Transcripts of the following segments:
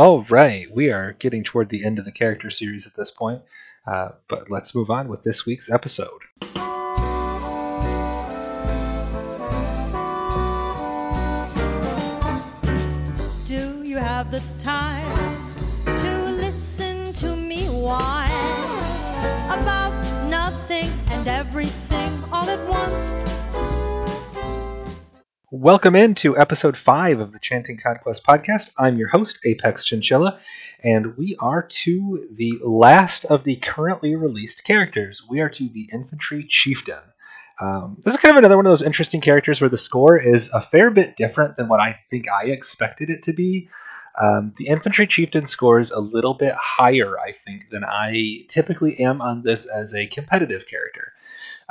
All right, we are getting toward the end of the character series at this point, uh, but let's move on with this week's episode. Do you have the time to listen to me whine about nothing and everything all at once? Welcome into episode five of the Chanting Conquest podcast. I'm your host, Apex Chinchilla, and we are to the last of the currently released characters. We are to the Infantry Chieftain. Um, this is kind of another one of those interesting characters where the score is a fair bit different than what I think I expected it to be. Um, the Infantry Chieftain scores a little bit higher, I think, than I typically am on this as a competitive character.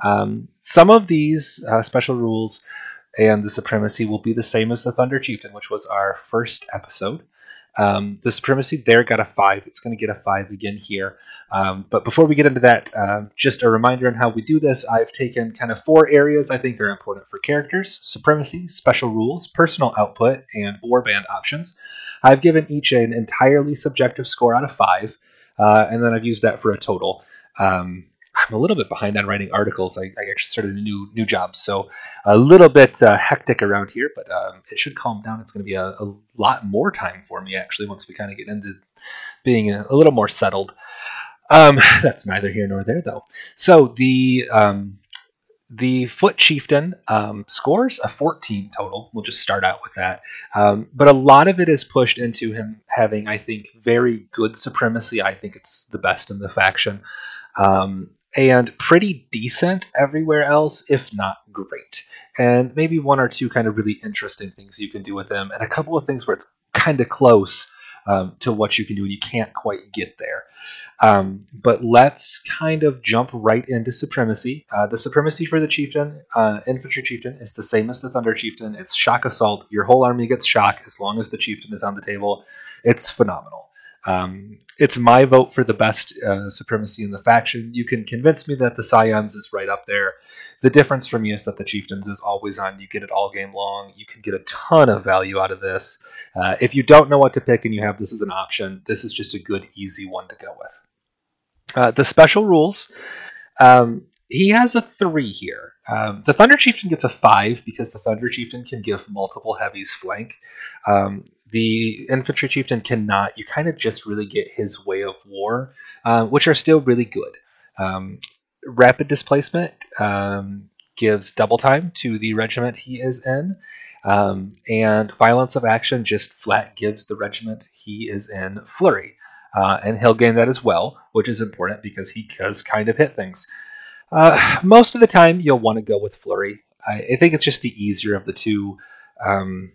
Um, some of these uh, special rules and the supremacy will be the same as the Thunder Chieftain, which was our first episode. Um, the supremacy there got a five. It's going to get a five again here. Um, but before we get into that, uh, just a reminder on how we do this. I've taken kind of four areas I think are important for characters supremacy, special rules, personal output, and warband options. I've given each an entirely subjective score out of five, uh, and then I've used that for a total. Um, I'm a little bit behind on writing articles. I, I, actually started a new new job, so a little bit uh, hectic around here, but um, it should calm down. It's going to be a, a, lot more time for me actually once we kind of get into being a, a little more settled. Um, that's neither here nor there though. So the um, the foot chieftain um, scores a 14 total. We'll just start out with that. Um, but a lot of it is pushed into him having, I think, very good supremacy. I think it's the best in the faction. Um, and pretty decent everywhere else, if not great. And maybe one or two kind of really interesting things you can do with them, and a couple of things where it's kind of close um, to what you can do, and you can't quite get there. Um, but let's kind of jump right into supremacy. Uh, the supremacy for the chieftain, uh, infantry chieftain, is the same as the thunder chieftain. It's shock assault. Your whole army gets shock as long as the chieftain is on the table. It's phenomenal. Um, it's my vote for the best uh, supremacy in the faction. You can convince me that the Scions is right up there. The difference for me is that the Chieftains is always on. You get it all game long. You can get a ton of value out of this. Uh, if you don't know what to pick and you have this as an option, this is just a good, easy one to go with. Uh, the special rules. Um, he has a three here. Um, the Thunder Chieftain gets a five because the Thunder Chieftain can give multiple heavies flank. Um, the infantry chieftain cannot. You kind of just really get his way of war, uh, which are still really good. Um, rapid displacement um, gives double time to the regiment he is in, um, and violence of action just flat gives the regiment he is in flurry. Uh, and he'll gain that as well, which is important because he does kind of hit things. Uh, most of the time, you'll want to go with flurry. I, I, think it's just the easier of the two. Um,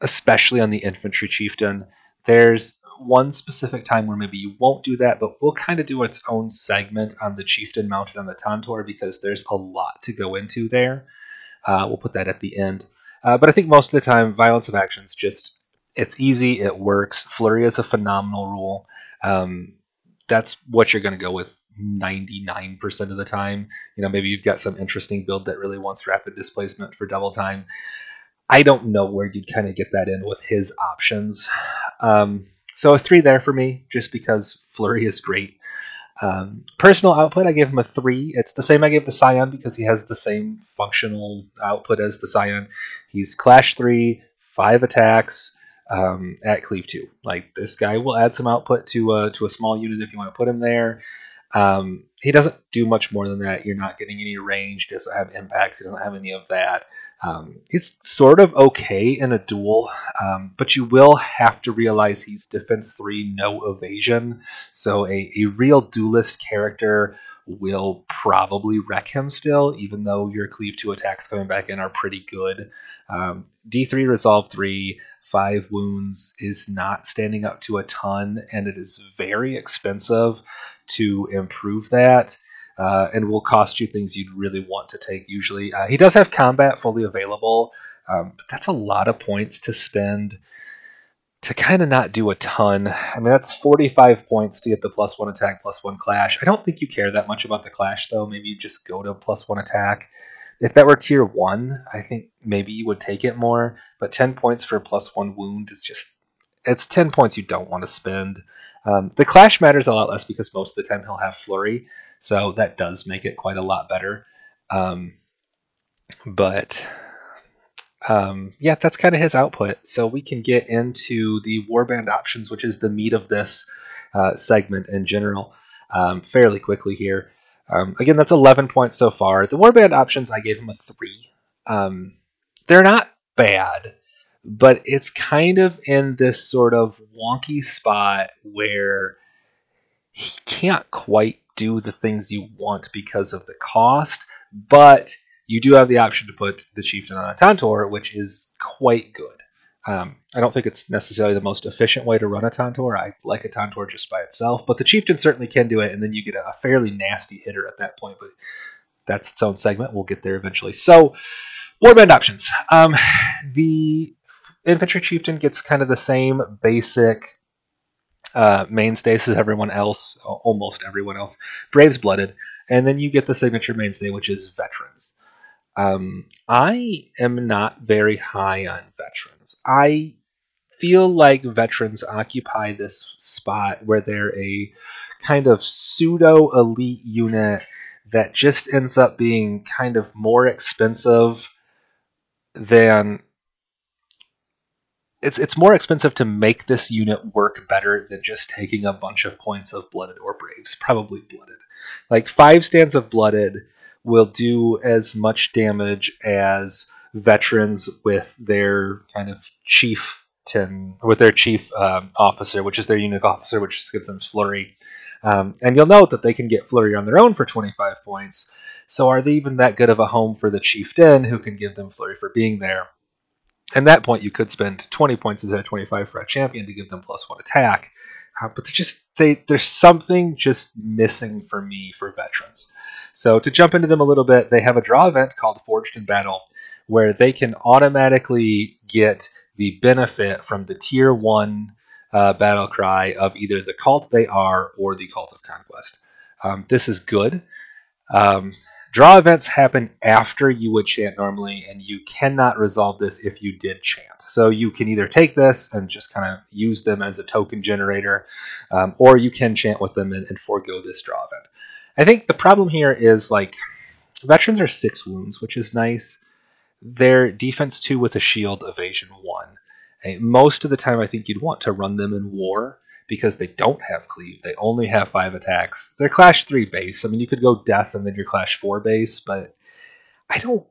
especially on the infantry chieftain. There's one specific time where maybe you won't do that, but we'll kind of do its own segment on the chieftain mounted on the Tantor because there's a lot to go into there. Uh, we'll put that at the end. Uh, but I think most of the time, violence of actions just it's easy, it works. Flurry is a phenomenal rule. Um, that's what you're going to go with 99% of the time. You know, maybe you've got some interesting build that really wants rapid displacement for double time. I don't know where you'd kind of get that in with his options. Um, so a three there for me, just because Flurry is great. Um, personal output, I gave him a three. It's the same I gave the Scion because he has the same functional output as the Scion. He's Clash three, five attacks um, at Cleave two. Like this guy will add some output to uh, to a small unit if you want to put him there. Um, he doesn't do much more than that. You're not getting any range. He doesn't have impacts. He doesn't have any of that. Um, he's sort of okay in a duel, um, but you will have to realize he's defense three, no evasion. So a, a real duelist character will probably wreck him still, even though your cleave two attacks coming back in are pretty good. Um, D3 resolve three, five wounds is not standing up to a ton, and it is very expensive to improve that uh, and will cost you things you'd really want to take usually. Uh, he does have combat fully available, um, but that's a lot of points to spend to kind of not do a ton. I mean, that's 45 points to get the plus one attack, plus one clash. I don't think you care that much about the clash, though. Maybe you just go to plus one attack. If that were tier one, I think maybe you would take it more, but 10 points for plus one wound is just it's 10 points you don't want to spend. Um, the clash matters a lot less because most of the time he'll have flurry, so that does make it quite a lot better. Um, but um, yeah, that's kind of his output. So we can get into the warband options, which is the meat of this uh, segment in general, um, fairly quickly here. Um, again, that's 11 points so far. The warband options, I gave him a three. Um, they're not bad, but it's kind of in this sort of wonky spot where he can't quite do the things you want because of the cost, but you do have the option to put the chieftain on a Tantor, which is quite good. Um, I don't think it's necessarily the most efficient way to run a Tantor. I like a Tantor just by itself, but the chieftain certainly can do it, and then you get a fairly nasty hitter at that point. But that's its own segment. We'll get there eventually. So, warband options. Um, the infantry chieftain gets kind of the same basic uh, mainstays as everyone else, almost everyone else. Braves blooded, and then you get the signature mainstay, which is veterans. Um, I am not very high on veterans. I feel like veterans occupy this spot where they're a kind of pseudo elite unit that just ends up being kind of more expensive than it's it's more expensive to make this unit work better than just taking a bunch of points of blooded or braves, probably blooded. Like five stands of blooded will do as much damage as veterans with their kind of chieftain, with their chief um, officer, which is their unit officer, which just gives them flurry. Um, and you'll note that they can get flurry on their own for 25 points. So are they even that good of a home for the chieftain who can give them flurry for being there? At that point, you could spend 20 points instead of 25 for a champion to give them plus one attack. Uh, but just they there's something just missing for me for veterans. So to jump into them a little bit, they have a draw event called Forged in Battle, where they can automatically get the benefit from the tier one uh, battle cry of either the cult they are or the cult of conquest. Um, this is good. Um, draw events happen after you would chant normally, and you cannot resolve this if you did chant. So you can either take this and just kind of use them as a token generator, um, or you can chant with them and, and forego this draw event. I think the problem here is like veterans are six wounds, which is nice. They're defense two with a shield, evasion one. Most of the time, I think you'd want to run them in war because they don't have cleave. They only have five attacks. They're clash three base. I mean, you could go death and then your clash four base, but I don't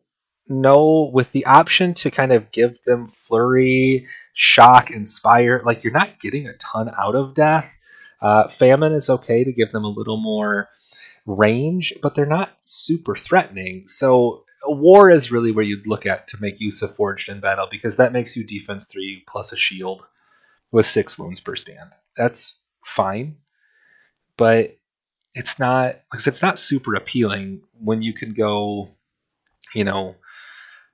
know with the option to kind of give them flurry, shock, inspire. Like you're not getting a ton out of death. Uh, famine is okay to give them a little more range, but they're not super threatening. So war is really where you'd look at to make use of forged in battle because that makes you defense three plus a shield with six wounds per stand. That's fine, but it's not because it's not super appealing when you can go, you know,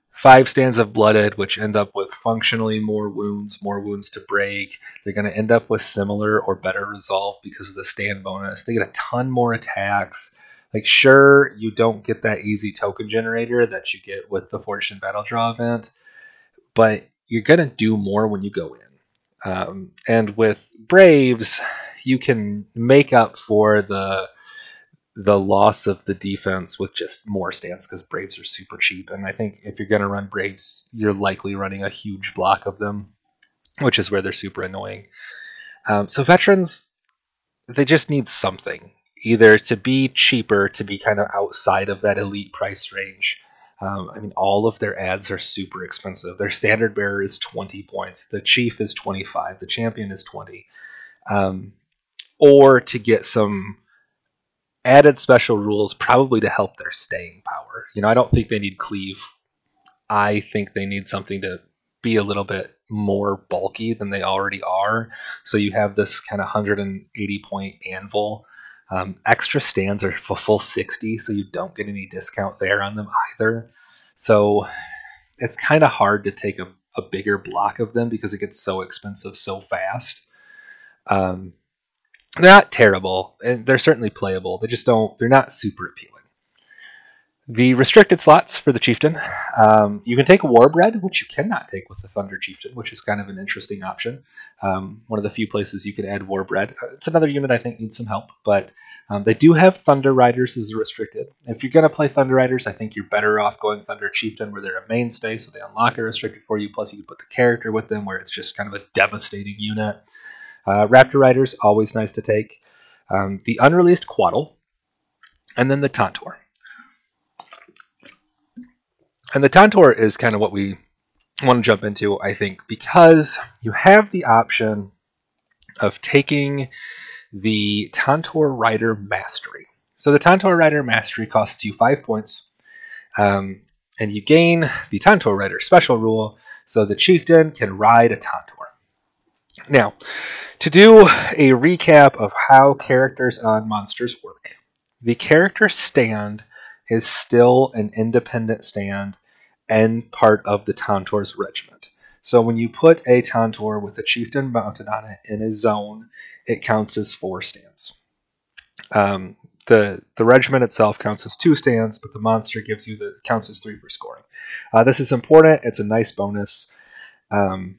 five stands of blooded, which end up with functionally more wounds, more wounds to break. They're going to end up with similar or better resolve because of the stand bonus. They get a ton more attacks. Like, sure, you don't get that easy token generator that you get with the Forged in Battle Draw event, but you're going to do more when you go in. Um, and with Braves, you can make up for the the loss of the defense with just more stance because Braves are super cheap. And I think if you're going to run Braves, you're likely running a huge block of them, which is where they're super annoying. Um, so veterans, they just need something either to be cheaper, to be kind of outside of that elite price range. Um, I mean, all of their ads are super expensive. Their standard bearer is 20 points. The chief is 25. The champion is 20. Um, or to get some added special rules probably to help their staying power. You know, I don't think they need cleave. I think they need something to be a little bit more bulky than they already are. So you have this kind of 180 point anvil. Um, extra stands are for full 60, so you don't get any discount there on them either. So it's kind of hard to take a, a bigger block of them because it gets so expensive so fast. Um, they're not terrible, and they're certainly playable. They just don't. They're not super appealing. The restricted slots for the chieftain, um, you can take Warbred, which you cannot take with the Thunder Chieftain, which is kind of an interesting option. Um, one of the few places you can add Warbred. it's another unit I think needs some help, but um, they do have Thunder Riders as restricted. If you're going to play Thunder Riders, I think you're better off going Thunder Chieftain, where they're a mainstay, so they unlock a restricted for you. Plus, you can put the character with them, where it's just kind of a devastating unit. Uh, Raptor Riders, always nice to take. Um, the unreleased Quaddle, and then the Tantor. And the Tantor is kind of what we want to jump into, I think, because you have the option of taking the Tantor Rider Mastery. So the Tantor Rider Mastery costs you five points, um, and you gain the Tantor Rider special rule, so the chieftain can ride a Tantor. Now, to do a recap of how characters on monsters work, the character stand is still an independent stand and part of the Tantor's regiment. So when you put a Tantor with a chieftain mounted on it in a zone, it counts as four stands. Um, the the regiment itself counts as two stands, but the monster gives you the counts as three for scoring. Uh, this is important. It's a nice bonus. Um,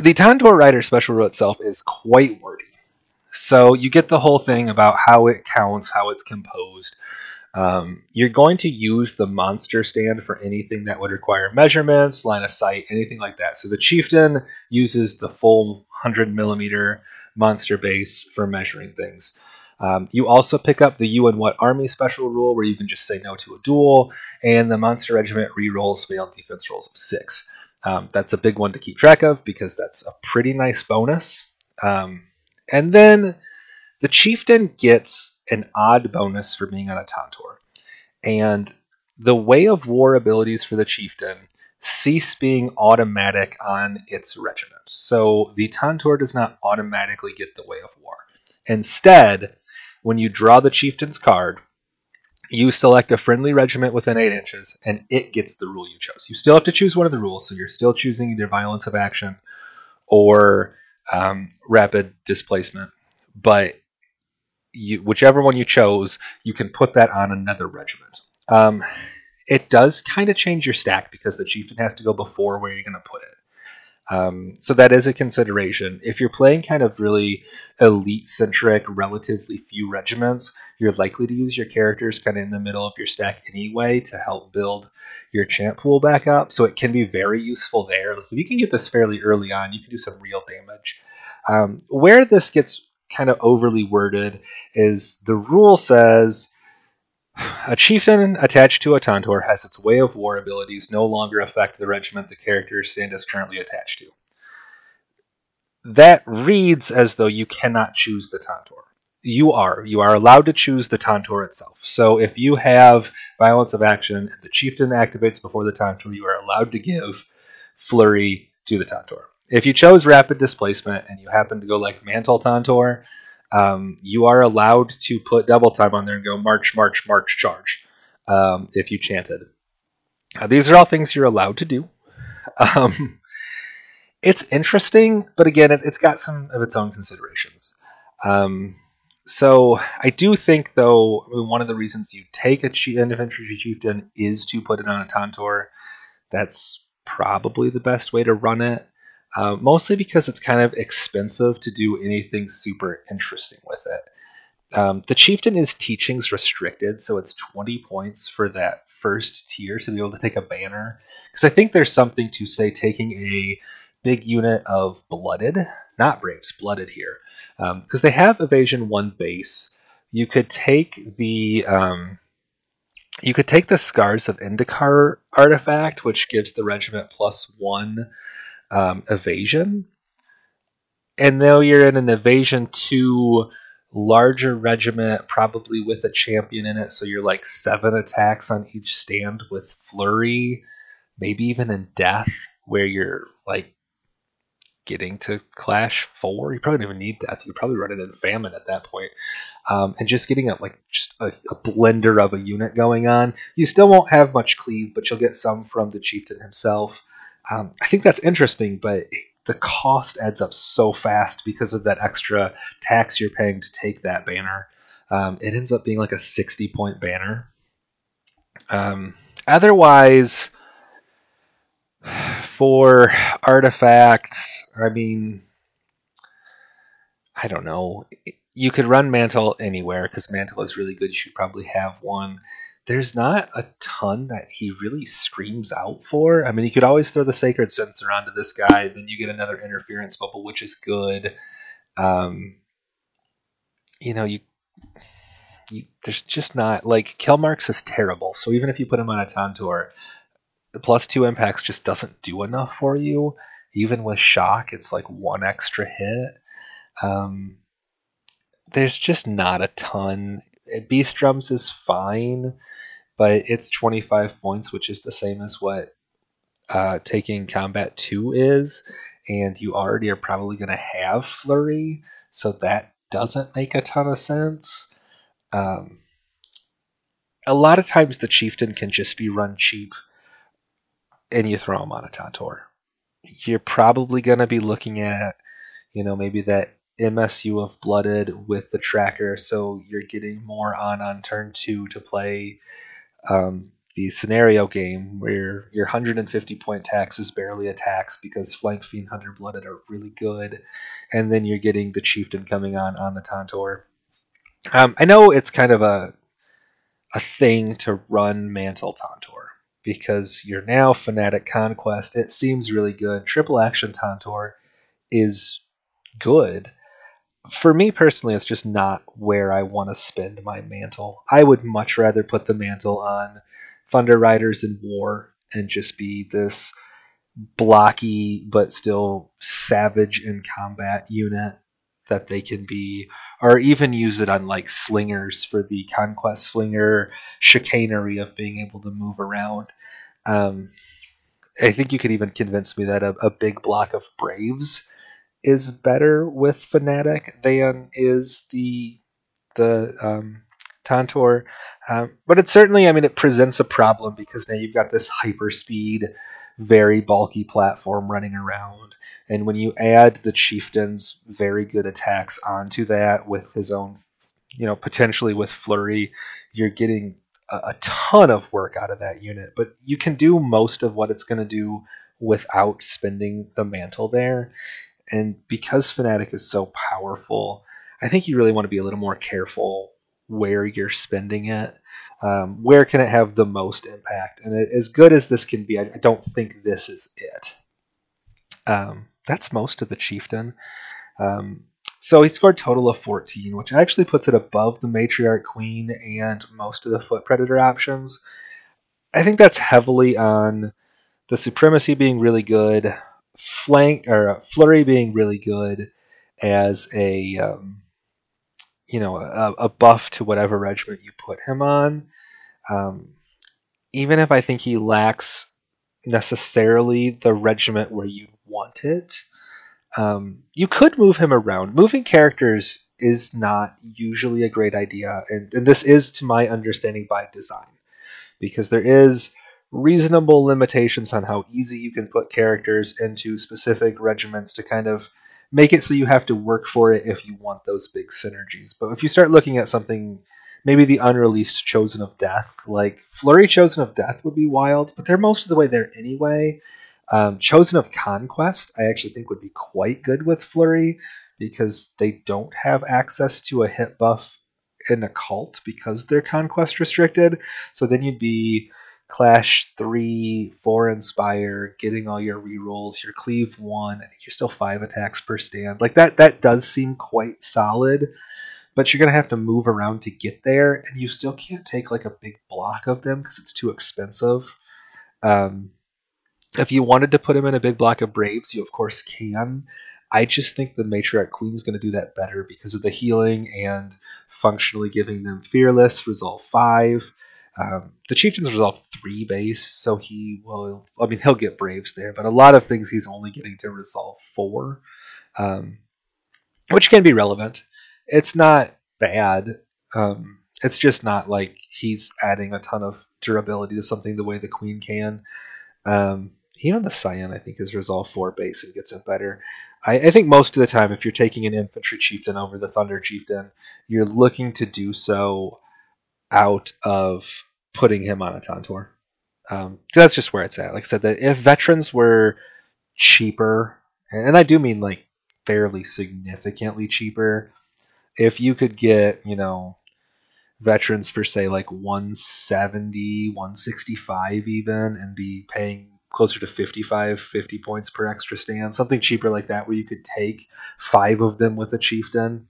the Tantor Rider special rule itself is quite wordy. So you get the whole thing about how it counts, how it's composed. Um, you're going to use the monster stand for anything that would require measurements, line of sight, anything like that. So the chieftain uses the full 100 millimeter monster base for measuring things. Um, you also pick up the you and what army special rule where you can just say no to a duel, and the monster regiment rerolls failed defense rolls of six. Um, that's a big one to keep track of because that's a pretty nice bonus. Um, and then the chieftain gets an odd bonus for being on a Tantor. And the way of war abilities for the chieftain cease being automatic on its regiment. So the Tantor does not automatically get the way of war. Instead, when you draw the chieftain's card, you select a friendly regiment within eight inches, and it gets the rule you chose. You still have to choose one of the rules, so you're still choosing either violence of action or um, rapid displacement. But you, whichever one you chose, you can put that on another regiment. Um, it does kind of change your stack because the chieftain has to go before where you're going to put it. Um, so that is a consideration. If you're playing kind of really elite centric, relatively few regiments, you're likely to use your characters kind of in the middle of your stack anyway to help build your champ pool back up. So it can be very useful there. If you can get this fairly early on, you can do some real damage. Um, where this gets kind of overly worded is the rule says a chieftain attached to a Tantor has its way of war abilities no longer affect the regiment the character stand is currently attached to. That reads as though you cannot choose the Tantor. You are. You are allowed to choose the Tantor itself. So if you have violence of action and the chieftain activates before the Tantor, you are allowed to give flurry to the Tantor. If you chose rapid displacement and you happen to go like Mantle Tantor, um, you are allowed to put double time on there and go march, march, march, charge um, if you chanted. These are all things you're allowed to do. Um, it's interesting, but again, it, has got some of its own considerations. Um, so I do think, though, one of the reasons you take a chief, an infantry chieftain is to put it on a Tantor. That's probably the best way to run it uh, mostly because it's kind of expensive to do anything super interesting with it. Um, the chieftain is teachings restricted, so it's 20 points for that first tier to be able to take a banner. Because I think there's something to say taking a big unit of blooded, not braves, blooded here, because um, they have evasion one base. You could take the um, you could take the scars of Indikar artifact, which gives the regiment plus one um, evasion. And now you're in an evasion two larger regiment, probably with a champion in it, so you're like seven attacks on each stand with flurry, maybe even in death, where you're like getting to clash four. You probably don't even need death. You're probably running in famine at that point. Um, and just getting a like just a, a, blender of a unit going on. You still won't have much cleave, but you'll get some from the chieftain himself. Um, I think that's interesting, but the cost adds up so fast because of that extra tax you're paying to take that banner. Um, it ends up being like a 60 point banner. Um, otherwise, for artifacts, I mean, I don't know. You could run Mantle anywhere because Mantle is really good. You should probably have one. There's not a ton that he really screams out for. I mean, you could always throw the Sacred Censer onto this guy, then you get another Interference Bubble, which is good. Um, you know, you, you there's just not like Kill Marks is terrible. So even if you put him on a Tantor, the plus two impacts just doesn't do enough for you. Even with shock, it's like one extra hit. Um, there's just not a ton. Beast drums is fine, but it's 25 points, which is the same as what uh, taking combat two is, and you already are probably going to have flurry, so that doesn't make a ton of sense. Um, a lot of times the chieftain can just be run cheap and you throw him on a Tantor. You're probably going to be looking at, you know, maybe that MSU of Blooded with the tracker, so you're getting more on on turn two to play um, the scenario game where your 150 point tax is barely a tax because Flank Fiend Hunter Blooded are really good, and then you're getting the Chieftain coming on on the Tantor. Um, I know it's kind of a a thing to run Mantle Tantor because you're now Fanatic Conquest. It seems really good. Triple Action Tantor is good. For me personally, it's just not where I want to spend my mantle. I would much rather put the mantle on Thunder Riders in War and just be this blocky but still savage in combat unit that they can be, or even use it on like slingers for the conquest slinger chicanery of being able to move around. Um, I think you could even convince me that a, a big block of Braves is better with Fanatic than is the the um, Tantor. Um, but it certainly, I mean, it presents a problem because now you've got this hyper speed, very bulky platform running around. And when you add the chieftain's very good attacks onto that with his own, you know, potentially with flurry, you're getting a, a ton of work out of that unit. But you can do most of what it's going to do without spending the mantle there. And because Fanatic is so powerful, I think you really want to be a little more careful where you're spending it. Um, where can it have the most impact? And it, as good as this can be, I, I don't think this is it. Um, that's most of the chieftain. Um, so he scored total of 14, which actually puts it above the matriarch queen and most of the foot predator options. I think that's heavily on the supremacy being really good, flank or flurry being really good as a um, you know a, a, buff to whatever regiment you put him on. Um, even if I think he lacks necessarily the regiment where you want it, um, you could move him around. Moving characters is not usually a great idea, and, and this is, to my understanding, by design, because there is reasonable limitations on how easy you can put characters into specific regiments to kind of make it so you have to work for it if you want those big synergies. But if you start looking at something, maybe the unreleased Chosen of Death, like Flurry Chosen of Death would be wild, but they're most of the way there anyway. Um, Chosen of Conquest, I actually think would be quite good with Flurry because they don't have access to a hit buff in a cult because they're conquest restricted. So then you'd be Clash three, four inspire, getting all your rerolls, your cleave one. I think you're still five attacks per stand. Like that, that does seem quite solid. But you're gonna have to move around to get there, and you still can't take like a big block of them because it's too expensive. Um, if you wanted to put him in a big block of Braves, you of course can. I just think the Matriarch Queen is going to do that better because of the healing and functionally giving them Fearless, Resolve 5. Um, the Chieftain's Resolve 3 base, so he will, I mean, he'll get Braves there, but a lot of things he's only getting to Resolve 4, um, which can be relevant. It's not bad. Um, it's just not like he's adding a ton of durability to something the way the Queen can. Um, even the Scion, I think, is Resolve 4 base and gets it better. I, I, think most of the time, if you're taking an Infantry Chieftain over the Thunder Chieftain, you're looking to do so out of putting him on a Tantor. Um, that's just where it's at. Like I said, that if veterans were cheaper, and I do mean like fairly significantly cheaper, if you could get, you know, veterans for say like 170, 165 even, and be paying closer to 55, 50 points per extra stand, something cheaper like that, where you could take five of them with a chieftain,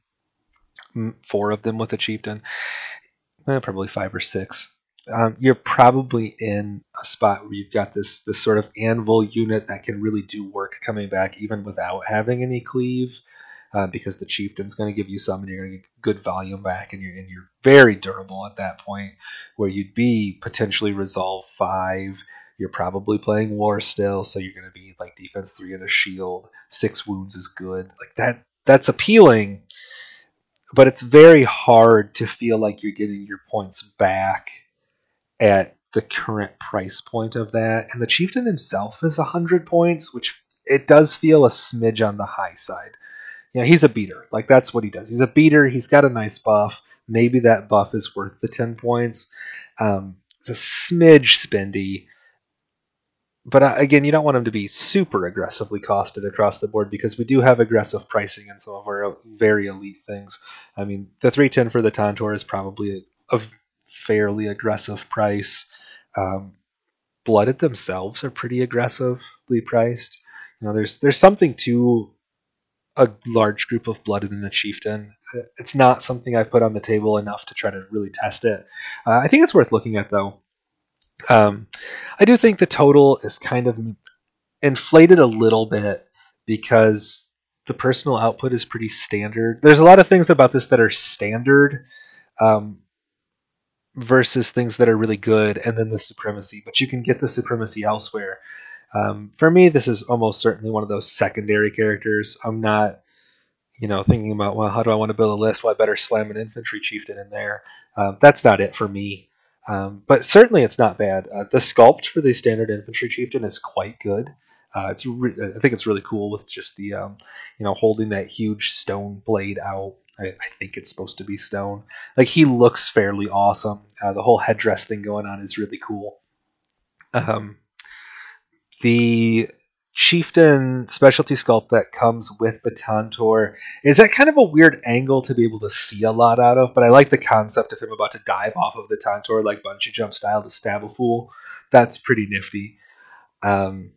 four of them with a chieftain, eh, probably five or six. Um, you're probably in a spot where you've got this this sort of anvil unit that can really do work coming back even without having any cleave uh, because the chieftain's going to give you some and you're going to get good volume back and you're, and you're very durable at that point where you'd be potentially resolve five. You're probably playing war still so you're going to be like defense three and a shield. Six wounds is good. Like that that's appealing but it's very hard to feel like you're getting your points back at the current price point of that and the chieftain himself is 100 points which it does feel a smidge on the high side know, he's a beater. Like that's what he does. He's a beater. He's got a nice buff. Maybe that buff is worth the ten points. Um, it's a smidge spendy, but uh, again, you don't want them to be super aggressively costed across the board because we do have aggressive pricing in some of our very elite things. I mean, the three ten for the Tantor is probably a, a fairly aggressive price. Um, Blooded themselves are pretty aggressively priced. You know, there's there's something to a large group of blooded and a chieftain. It's not something I've put on the table enough to try to really test it. Uh, I think it's worth looking at though. Um, I do think the total is kind of inflated a little bit because the personal output is pretty standard. There's a lot of things about this that are standard um, versus things that are really good, and then the supremacy. But you can get the supremacy elsewhere. Um, for me, this is almost certainly one of those secondary characters. I'm not, you know, thinking about well, how do I want to build a list? Well, I better slam an infantry chieftain in there. Um, that's not it for me. Um, but certainly, it's not bad. Uh, the sculpt for the standard infantry chieftain is quite good. Uh, it's re- I think it's really cool with just the um, you know holding that huge stone blade out. I, I, think it's supposed to be stone. Like he looks fairly awesome. Uh, the whole headdress thing going on is really cool. Um, the chieftain specialty sculpt that comes with the Tantor is that kind of a weird angle to be able to see a lot out of, but I like the concept of him about to dive off of the Tantor like bungee jump style to stab a fool. That's pretty nifty. Um,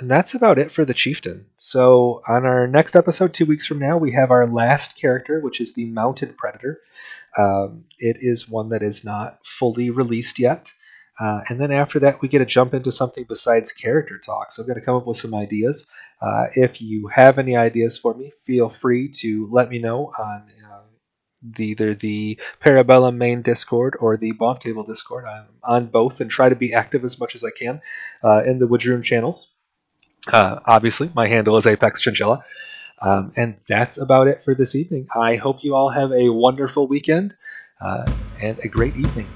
and that's about it for the chieftain. So on our next episode, two weeks from now, we have our last character, which is the mounted predator. Um, it is one that is not fully released yet. Uh, and then after that, we get to jump into something besides character talk. So I've got to come up with some ideas. Uh, if you have any ideas for me, feel free to let me know on uh, the, either the Parabellum main Discord or the Bonk Table Discord. I'm on both and try to be active as much as I can uh, in the W'adrhŭn channels. Uh, obviously, my handle is Apex Chinchilla. Um, and that's about it for this evening. I hope you all have a wonderful weekend uh, and a great evening.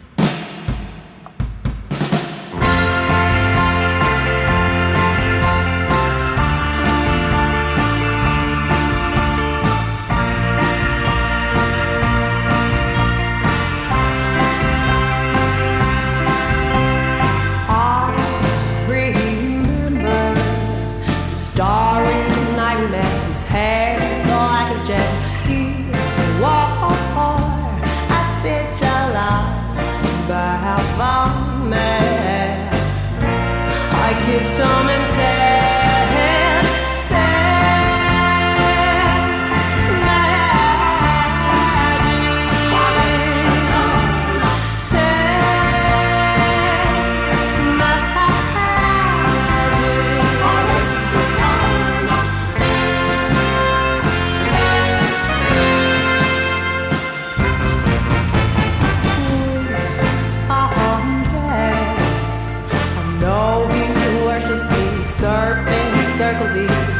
serpent circles you.